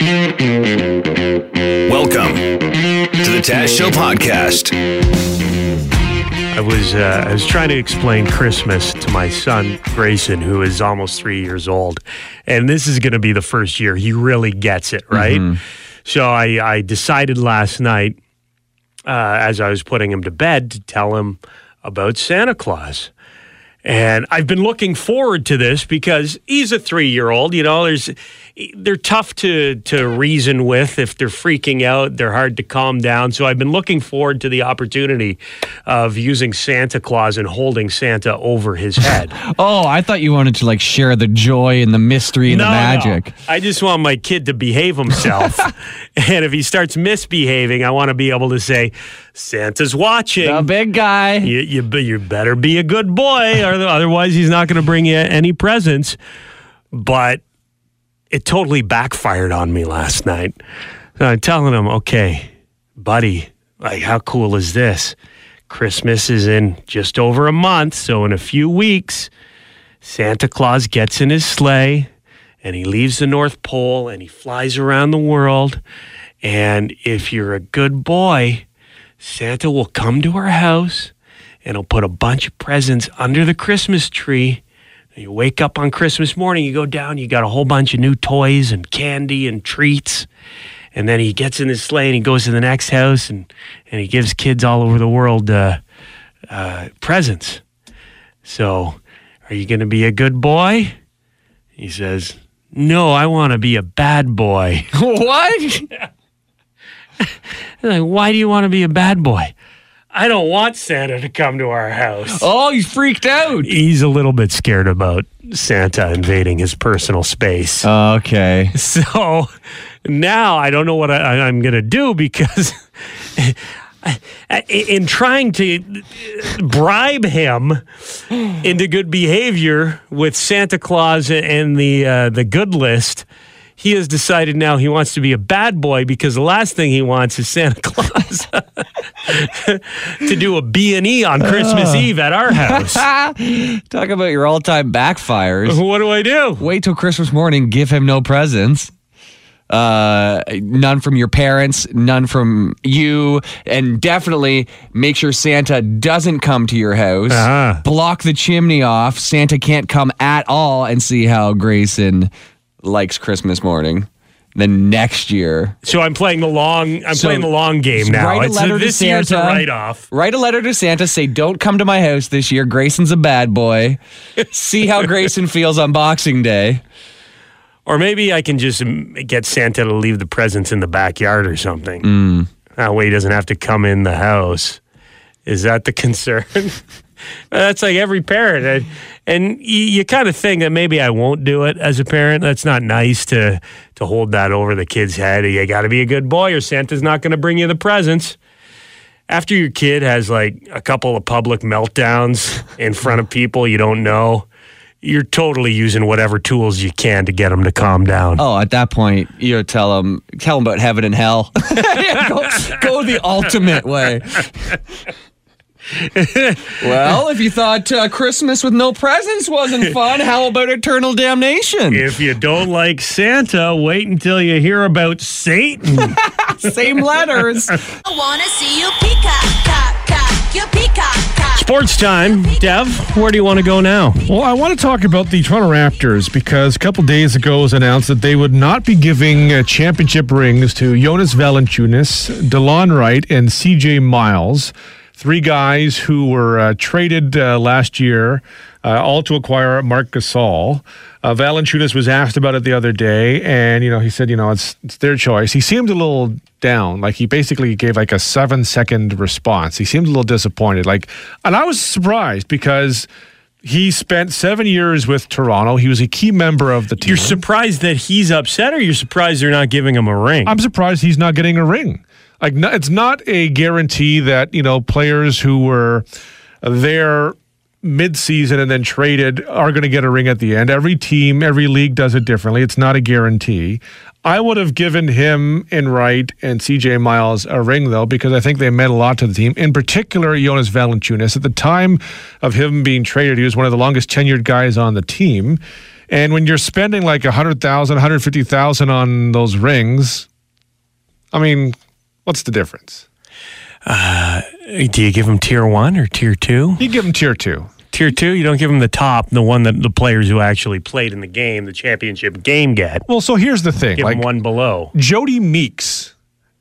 Welcome to the Taz Show podcast. I was uh, I was trying to explain Christmas to my son Grayson, who is almost three years old, and this is going to be the first year he really gets it, right? So I, I decided last night, uh, as I was putting him to bed, to tell him about Santa Claus. And I've been looking forward to this because he's a three-year-old. You know, there's they're tough to to reason with if they're freaking out. They're hard to calm down. So I've been looking forward to the opportunity of using Santa Claus and holding Santa over his head. Oh, I thought you wanted to like share the joy and the mystery and the magic. I just want my kid to behave himself. and if he starts misbehaving, I want to be able to say, Santa's watching. The big guy. you, you, you better be a good boy, or otherwise he's not going to bring you any presents. But it totally backfired on me last night. So I'm telling him, okay, buddy, like how cool is this? Christmas is in just over a month, so in a few weeks, Santa Claus gets in his sleigh and he leaves the North Pole and he flies around the world. And if you're a good boy, Santa will come to our house and he'll put a bunch of presents under the Christmas tree. You wake up on Christmas morning, you go down, you got a whole bunch of new toys and candy and treats. And then he gets in his sleigh and he goes to the next house and, and he gives kids all over the world uh, uh, presents. So, are you going to be a good boy? He says, No, I want to be a bad boy. what? like, why do you want to be a bad boy? I don't want Santa to come to our house. Oh, he's freaked out. He's a little bit scared about Santa invading his personal space. Okay. So now I don't know what I, I'm going to do because in trying to bribe him into good behavior with Santa Claus and the uh, the good list, he has decided now he wants to be a bad boy because the last thing he wants is Santa Claus to do a B and E on Christmas Eve at our house. Talk about your all-time backfires. what do I do? Wait till Christmas morning. Give him no presents. Uh, none from your parents, none from you, and definitely make sure Santa doesn't come to your house. Ah. Block the chimney off. Santa can't come at all, and see how Grayson likes Christmas morning. Then next year, So I'm playing the long. I'm So, playing the long game now. write a It's- letter to this year's a Santa. write off. Write a letter to Santa, say, Don't come to my house this year. Grayson's a bad boy. See how Grayson feels on Boxing Day. Or maybe I can just get Santa to leave the presents in the backyard or something. Mm. That way he doesn't have to come in the house. Is that the concern? That's like every parent. And, and you, you kind of think that maybe I won't do it as a parent. That's not nice to, to hold that over the kid's head. You got to be a good boy or Santa's not going to bring you the presents. After your kid has like a couple of public meltdowns in front of people you don't know, you're totally using whatever tools you can to get them to calm down. Oh, at that point, you tell them, tell them about heaven and hell. Go, go the ultimate way. well, if you thought uh, Christmas with no presents wasn't fun, how about eternal damnation? If you don't like Santa, wait until you hear about Satan. Same letters. I wanna see you peacock, cock, cock, your peacock. Sports time. Dev, where do you want to go now? Well, I want to talk about the Toronto Raptors because a couple days ago it was announced that they would not be giving uh, championship rings to Jonas Valanciunas, Delon Wright, and CJ Miles, three guys who were uh, traded uh, last year, uh, all to acquire Marc Gasol. Uh, Valanciunas was asked about it the other day, and you know he said, you know, it's it's their choice. He seemed a little down, like he basically gave like a seven second response. He seemed a little disappointed, like, and I was surprised because he spent seven years with Toronto. He was a key member of the team. You're surprised that he's upset, or you're surprised they're not giving him a ring? I'm surprised he's not getting a ring. Like, it's not a guarantee that you know players who were there mid-season and then traded are going to get a ring at the end. Every team, every league does it differently. It's not a guarantee. I would have given him and Wright and CJ Miles a ring though because I think they meant a lot to the team. In particular, Jonas Valanciunas. At the time of him being traded, he was one of the longest tenured guys on the team. And when you're spending like 100,000, 150,000 on those rings, I mean, what's the difference? Do you give him tier one or tier two? You give them tier two. Tier two, you don't give him the top, the one that the players who actually played in the game, the championship game, get. Well, so here's the thing. Give like him one below. Jody Meeks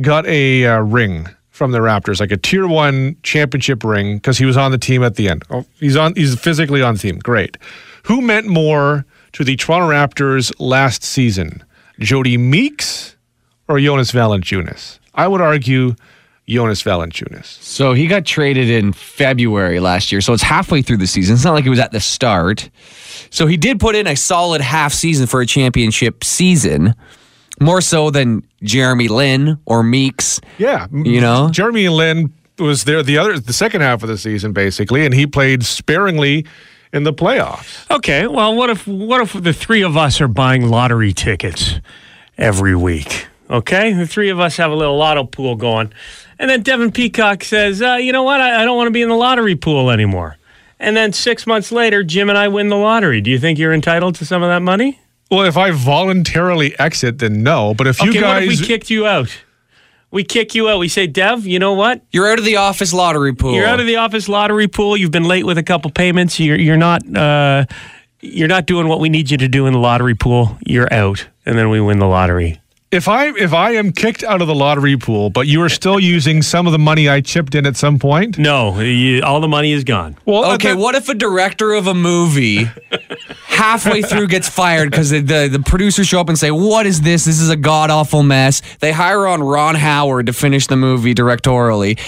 got a uh, ring from the Raptors, like a tier one championship ring, because he was on the team at the end. Oh, he's on. He's physically on the team. Great. Who meant more to the Toronto Raptors last season, Jody Meeks or Jonas Valanciunas? I would argue Jonas Valanciunas. So he got traded in February last year. So it's halfway through the season. It's not like it was at the start. So he did put in a solid half season for a championship season, more so than Jeremy Lin or Meeks. Yeah, You know? Jeremy Lin was there the other the second half of the season basically, and he played sparingly in the playoffs. Okay, well, what if what if the three of us are buying lottery tickets every week? Okay, the three of us have a little lotto pool going, and then Devin Peacock says, uh, "You know what? I, I don't want to be in the lottery pool anymore." And then six months later, Jim and I win the lottery. Do you think you're entitled to some of that money? Well, if I voluntarily exit, then no. But if you okay, guys, what if we kicked you out? We kick you out. We say, Dev, you know what? You're out of the office lottery pool. You're out of the office lottery pool. You've been late with a couple payments. You're you're not uh, you're not doing what we need you to do in the lottery pool. You're out, and then we win the lottery. If I if I am kicked out of the lottery pool, but you are still using some of the money I chipped in at some point, No, you, all the money is gone. well, Okay, that- what if a director of a movie halfway through gets fired because the, the the producers show up and say, "What is this? This is a god awful mess." They hire on Ron Howard to finish the movie directorially.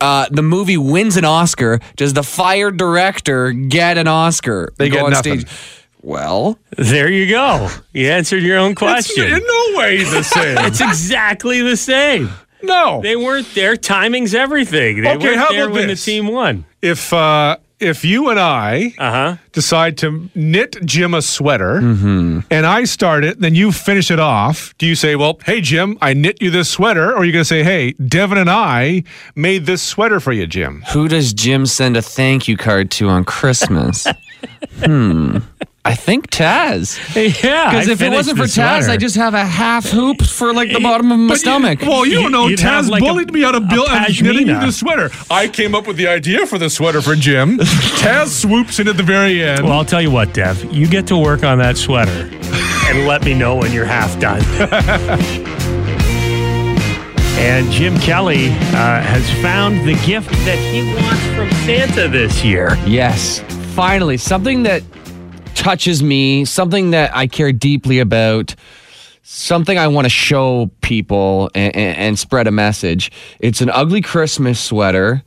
Uh, the movie wins an Oscar. Does the fired director get an Oscar? They Go get on nothing. stage. Well, There you go. You answered your own It's question. in no way the same. It's exactly the same. no. They weren't there. Timing's everything. They Okay, weren't how there about when this? the team won. if uh, if you and I Uh huh. decide to knit Jim a sweater Mm-hmm. and I start it, then you finish it off. Do you say, well, hey, Jim, I knit you this sweater? Or are you going to say, hey, Devin and I made this sweater for you, Jim? who does Jim send a thank you card to on Christmas? hmm. I think Taz. Yeah. Because if it wasn't for Taz, sweater. I just have a half hoop for like the bottom of my But you- stomach. well, you don't know. You'd Taz like a- bullied me out of Bill and knitting you pashmina. the sweater. I came up with the idea for the sweater for Jim. Taz swoops in at the very end. Well, I'll tell you what, Dev. You get to work on that sweater and let me know when you're half done. and Jim Kelly uh, has found the gift that he wants from Santa this year. Yes, finally, something that touches me, something that I care deeply about, something I want to show people and, and, and spread a message. It's an ugly Christmas sweater,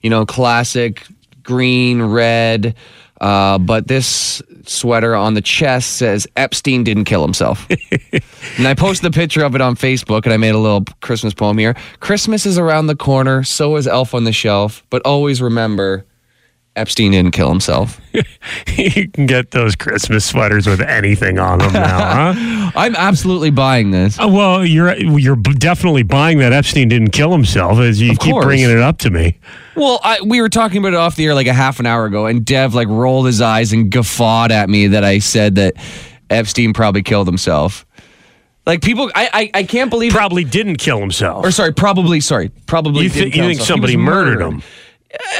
you know, classic green, red. Uh, but this sweater on the chest says Epstein didn't kill himself. and I posted a picture of it on Facebook and I made a little Christmas poem here. Christmas is around the corner, so is Elf on the Shelf, but always remember Epstein didn't kill himself. you can get those Christmas sweaters with anything on them now, huh? I'm absolutely buying this. Uh, Well, you're you're definitely buying that Epstein didn't kill himself as you Of keep course. bringing it up to me. Well, I, we were talking about it off the air like a half an hour ago, and Dev like rolled his eyes and guffawed at me that I said that Epstein probably killed himself. Like people, I I, I can't believe. Probably didn't kill himself. or sorry, probably sorry, probably. you, didn't kill you think himself. Somebody murdered him?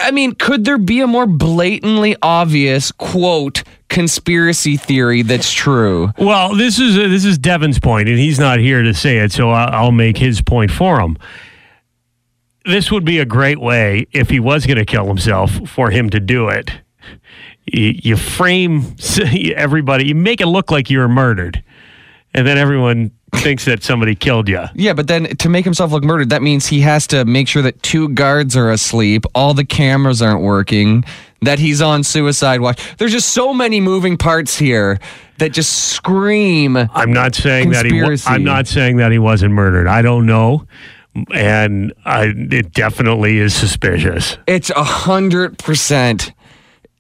I mean, could there be a more blatantly obvious quote conspiracy theory that's true? Well, this is uh, this is Devin's point, and he's not here to say it, so I'll, I'll make his point for him. This would be a great way if he was going to kill himself for him to do it. You, you frame everybody, you make it look like you were murdered, and then everyone thinks that somebody killed you. Yeah, but then to make himself look murdered, that means he has to make sure that two guards are asleep, all the cameras aren't working, that he's on suicide watch. There's just so many moving parts here that just scream. I'm not saying that he. I'm not saying that he wasn't murdered. I don't know, and I, it definitely is suspicious. It's a hundred percent.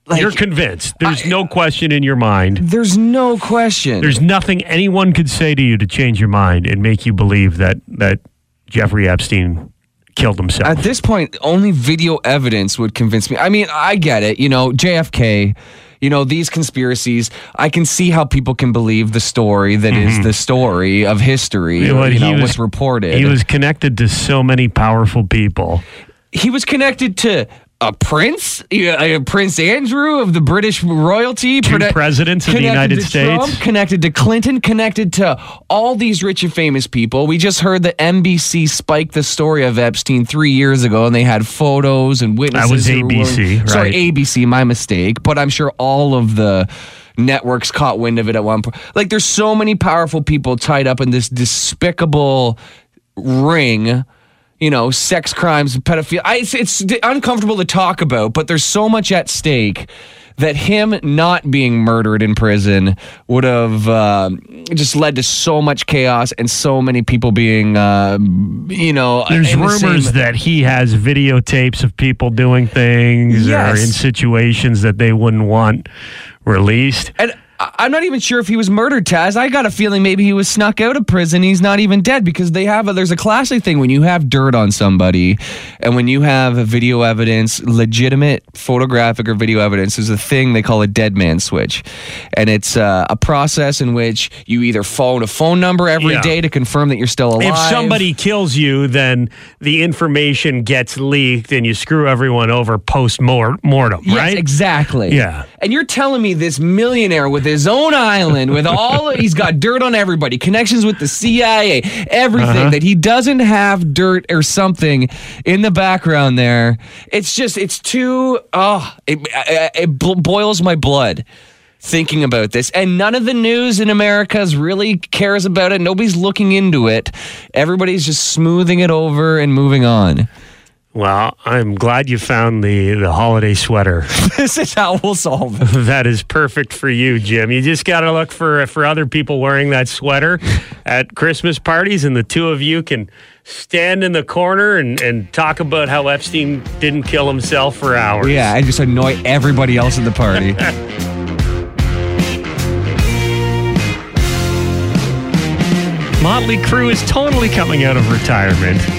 Like, You're convinced. There's no question in your mind. there's no question. There's nothing anyone could say to you to change your mind and make you believe that that Jeffrey Epstein killed himself. At this point, only video evidence would convince me. I mean, I get it. You know, JFK, You know, these conspiracies, I can see how people can believe the story that is mm-hmm. the story of history, You know what, you he know, was- what's reported. He was connected to so many powerful people. he was connected to a prince, a Prince Andrew of the British royalty, Two Prone- presidents of the United States. Trump, connected to Clinton, connected to all these rich and famous people. We just heard that NBC spiked the story of Epstein three years ago, and they had photos and witnesses. was were willing- ABC, Sorry. ABC, my mistake. But I'm sure all of the networks caught wind of it at one point. Like, there's so many powerful people tied up in this despicable ring you know, sex crimes, pedophilia. I, it's, it's uncomfortable to talk about, but there's so much at stake that him not being murdered in prison would have uh, just led to so much chaos and so many people being, uh, you know, There's in the rumors same- that he has videotapes of people doing things or in situations that they wouldn't want released. And I'm not even sure if he was murdered, Taz. I got a feeling maybe he was snuck out of prison. He's not even dead because they have a, there's a classic thing when you have dirt on somebody and when you have video evidence, legitimate photographic or video evidence, there's a thing they call a dead man switch. And it's uh, a process in which you either phone a phone number every day Yeah. to confirm that you're still alive. If somebody kills you, then the information gets leaked and you screw everyone over post mortem, Yes, right? exactly. Yeah. And you're telling me this millionaire with his own island, with all he's got dirt on everybody, connections with the CIA, everything Uh-huh. that he doesn't have dirt or something in the background there. It's just it's too oh, it it, it boils my blood. Thinking about this, and none of the news in America really cares about it. Nobody's looking into it. Everybody's just smoothing it over and moving on. Well, I'm glad you found the, the holiday sweater. this is how we'll solve it. that is perfect for you, Jim. You just got to look for for other people wearing that sweater at Christmas parties, and the two of you can stand in the corner and, and talk about how Epstein didn't kill himself for hours. Yeah, and just annoy everybody else at the party. Motley Crue is totally coming out of retirement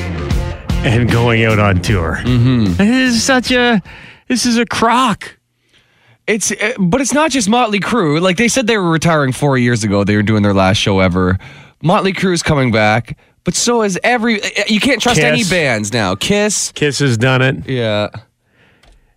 and going out on tour. Mm-hmm. This is such a this is a crock. it's, uh, but it's not just Motley Crue. Like they said, they were retiring four years ago. They were doing their last show ever. Motley Crue is coming back, but so is every. uh, You can't trust any bands now. Kiss. Kiss has done it. Yeah.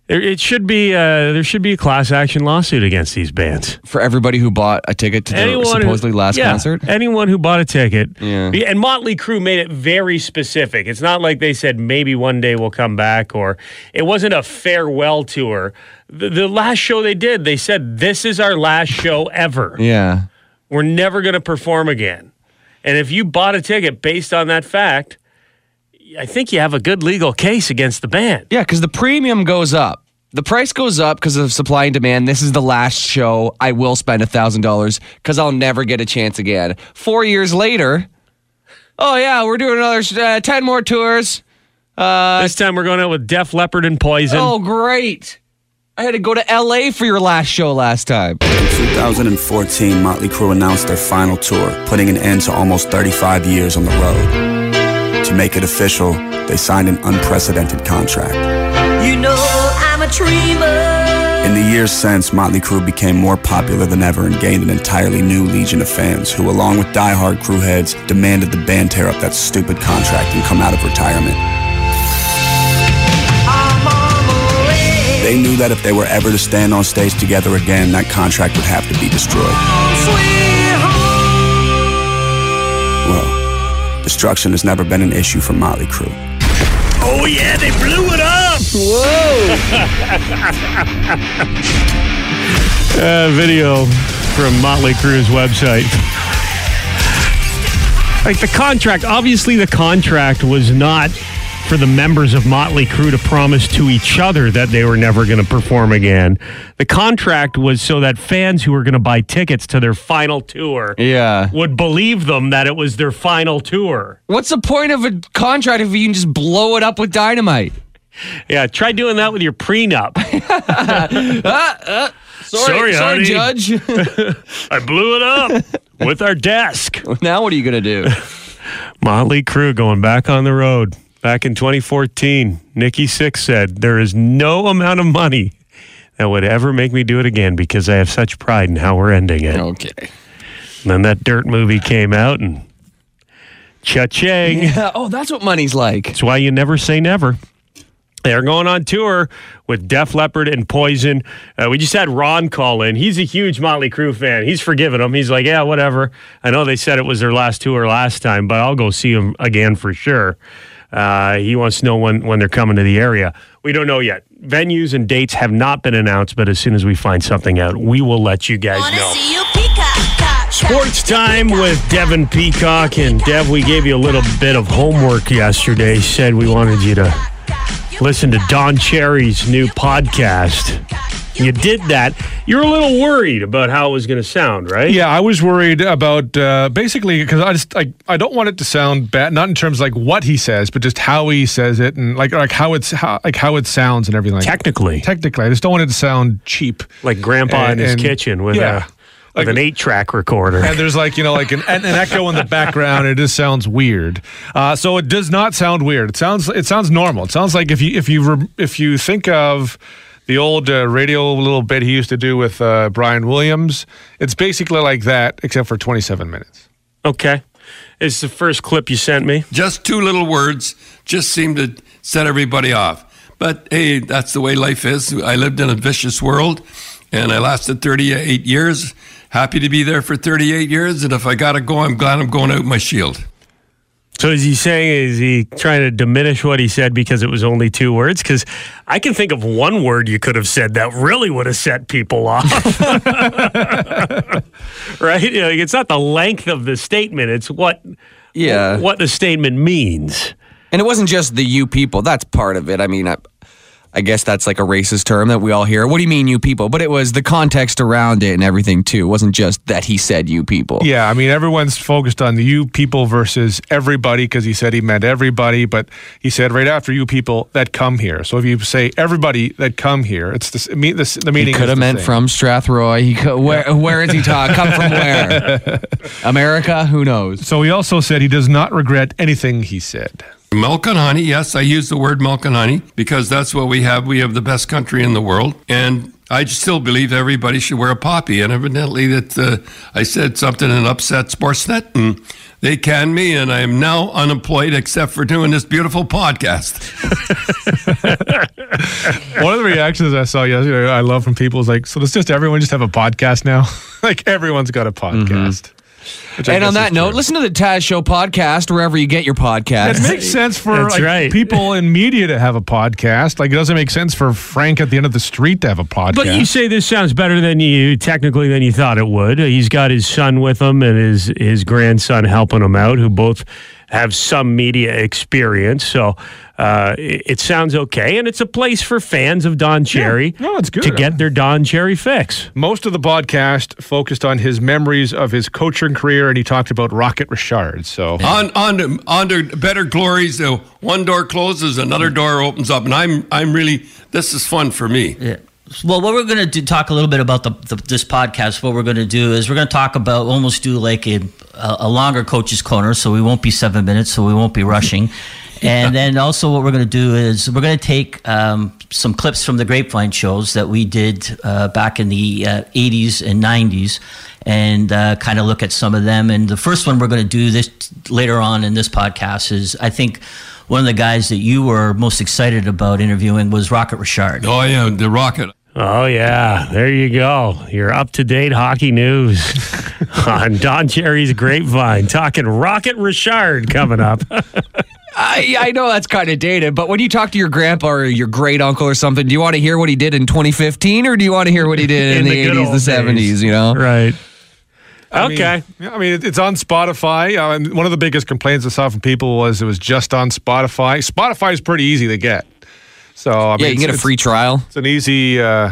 There, it should be uh, there should be a class action lawsuit against these bands. For everybody who bought a ticket to the who- supposedly last yeah, concert. Anyone who bought a ticket. Yeah. And Motley Crue made it very specific. It's not like they said maybe one day we'll come back or it wasn't a farewell tour. The, the last show they did, they said this is our last show ever. Yeah. We're never going to perform again. And if you bought a ticket based on that fact, I think you have a good legal case against the band. Yeah, because the premium goes up. The price goes up because of supply and demand. This is the last show. I will spend a thousand dollars because I'll never get a chance again. Four years later, oh yeah, we're doing another uh, ten more tours. this time we're going out with Def Leppard and Poison. Oh great! I had to go to L.A. for your last show last time. In 2014, Motley Crue announced their final tour, putting an end to almost 35 years on the road. To make it official, they signed an unprecedented contract. You know I'm a dreamer. In the years since, Motley Crue became more popular than ever and gained an entirely new legion of fans who, along with die-hard crew heads, demanded the band tear up that stupid contract and come out of retirement. I'm on the way. They knew that if they were ever to stand on stage together again, that contract would have to be destroyed. Oh, sweet destruction has never been an issue for Motley Crue. Oh, yeah, they blew it up. Whoa. uh, video from Motley Crue's website. Like the contract, obviously, the contract was not for the members of Motley Crue to promise to each other that they were never going to perform again. The contract was so that fans who were going to buy tickets to their final tour Yeah. would believe them that it was their final tour. What's the point of a contract if you can just blow it up with dynamite? Yeah, try doing that with your prenup. Uh, uh, sorry, Sorry, honey. Judge. I blew it up with our desk. now what are you gonna do? Motley Crue going back on the road. Back in 2014, Nikki Sixx said there is no amount of money that would ever make me do it again because I have such pride in how we're ending it. Okay. And then that dirt movie came out and cha-ching. Yeah. Oh, that's what money's like. That's why you never say never. They're going on tour with Def Leppard and Poison. Uh, we just had Ron call in. He's a huge Motley Crue fan. He's forgiven them. He's like, yeah, whatever. I know they said it was their last tour last time, but I'll go see them again for sure. Uh, he wants to know when, when they're coming to the area. We don't know yet. Venues and dates have not been announced, but as soon as we find something out, we will let you guys know. see you peacock. Sports time with Devin Peacock. And Dev, we gave you a little bit of homework yesterday. Said we wanted you to listen to Don Cherry's new podcast. You did that. You're a little worried about how it was going to sound, right? Yeah, I was worried about uh, basically because I just I, I don't want it to sound bad, not in terms of like what he says, but just how he says it and like like how it's how, like how it sounds and everything. Technically, Technically, I just don't want it to sound cheap. like Grandpa in his and- kitchen with yeah. a with an eight-track recorder. and there's like you know like an, an echo in the background. It just sounds weird. Uh, so it does not sound weird. It sounds it sounds normal. It sounds like if you if you re, if you think of the old uh, radio little bit he used to do with uh, Brian Williams, it's basically like that except for 27 minutes. Okay, it's the first clip you sent me. Just two little words just seem to set everybody off. But hey, that's the way life is. I lived in a vicious world and I lasted 38 years. Happy to be there for 38 years. And if I got to go, I'm glad I'm going out with my shield. So is he saying is he trying to diminish what he said because it was only two words? Because I can think of one word you could have said that really would have set people off. right? You know, it's not the length of the statement; it's what Yeah. what the statement means. And it wasn't just the you people. That's part of it. I mean, I, I guess that's like a racist term that we all hear. What do you mean, you people? But it was the context around it and everything, too. It wasn't just that he said you people. Yeah, I mean everyone's focused on the you people versus everybody because he said he meant everybody, but he said right after you people that come here. So if you say everybody that come here, it's the me- the, the He meaning. could have meant same. from Strathroy. He could, where where is he talking? Come from where? America? Who knows? So he also said he does not regret anything he said. Milk and honey. Yes, I use the word milk and honey because that's what we have. We have the best country in the world. And I still believe everybody should wear a poppy. And evidently, that uh, I said something and upset Sportsnet, and they canned me, and I am now unemployed except for doing this beautiful podcast. One of the reactions I saw yesterday, I love from people is like, so does just everyone just have a podcast now? like everyone's got a podcast. Which And on that note, true. listen to the Taz Show podcast wherever you get your podcast. It makes sense for like, right. people in media to have a podcast. Like it doesn't make sense for Frank at the end of the street to have a podcast. But you say this sounds better than you technically than you thought it would. He's got his son with him and his his grandson helping him out, who both have some media experience. So uh, it, it sounds okay, and it's a place for fans of Don Cherry. No, it's good. to get their Don Cherry fix. Most of the podcast focused on his memories of his coaching career, and he talked about Rocket Richard. So on on to, on to better glories. Uh, one door closes, another door opens up, and I'm I'm really this is fun for me. Yeah. Well, what we're going to talk a little bit about the, the this podcast. What we're going to do is we're going to talk about almost do like a, a longer coach's corner, so we won't be seven minutes, so we won't be rushing. and then also what we're going to do is we're going to take um, some clips from the Grapevine shows that we did uh, back in the uh, 80s and 90s, and uh, kind of look at some of them. And the first one we're going to do this later on in this podcast is I think. One of the guys that you were most excited about interviewing was Rocket Richard. Oh yeah, the rocket. Oh yeah, there you go. Your up to date hockey news on Don Cherry's Grapevine. Talking Rocket Richard coming up. I, I know that's kind of dated, but when you talk to your grandpa or your great uncle or something, do you want to hear what he did in 2015 or do you want to hear what he did in, In the, the 80s, old the 70s, days. you know? right. I mean, Okay. yeah, I mean, it's on Spotify. Uh, and one of the biggest complaints I saw from people was it was just on Spotify. Spotify is pretty easy to get. So I Yeah, mean, you can get a free trial. It's an easy, uh,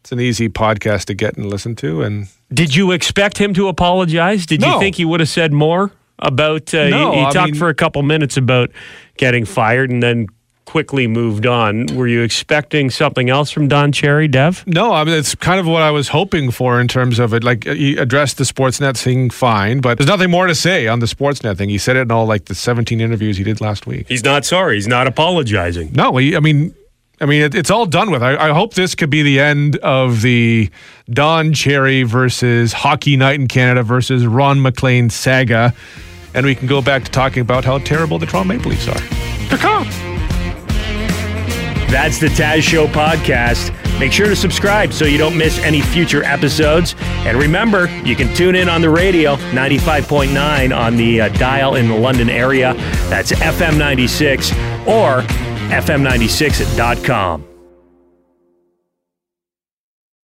it's an easy podcast to get and listen to, and Did you expect him to apologize? Did you think he would have said more about? Uh, No, he, he talked mean- for a couple minutes about getting fired and then quickly moved on. Were you expecting something else from Don Cherry, Dev? No, I mean it's kind of what I was hoping for in terms of it. Like he addressed the Sportsnet thing fine, but there's nothing more to say on the Sportsnet thing. He said it in all like the 17 interviews he did last week. He's not sorry. He's not apologizing. No, he, I mean I mean, it, it's all done with. I, I hope this could be the end of the Don Cherry versus Hockey Night in Canada versus Ron MacLean saga, and we can go back to talking about how terrible the Toronto Maple Leafs are. That's the Taz Show podcast. Make sure to subscribe so you don't miss any future episodes. And remember, you can tune in on the radio, 95.9 on the uh, dial in the London area. That's FM 96 or FM96.com.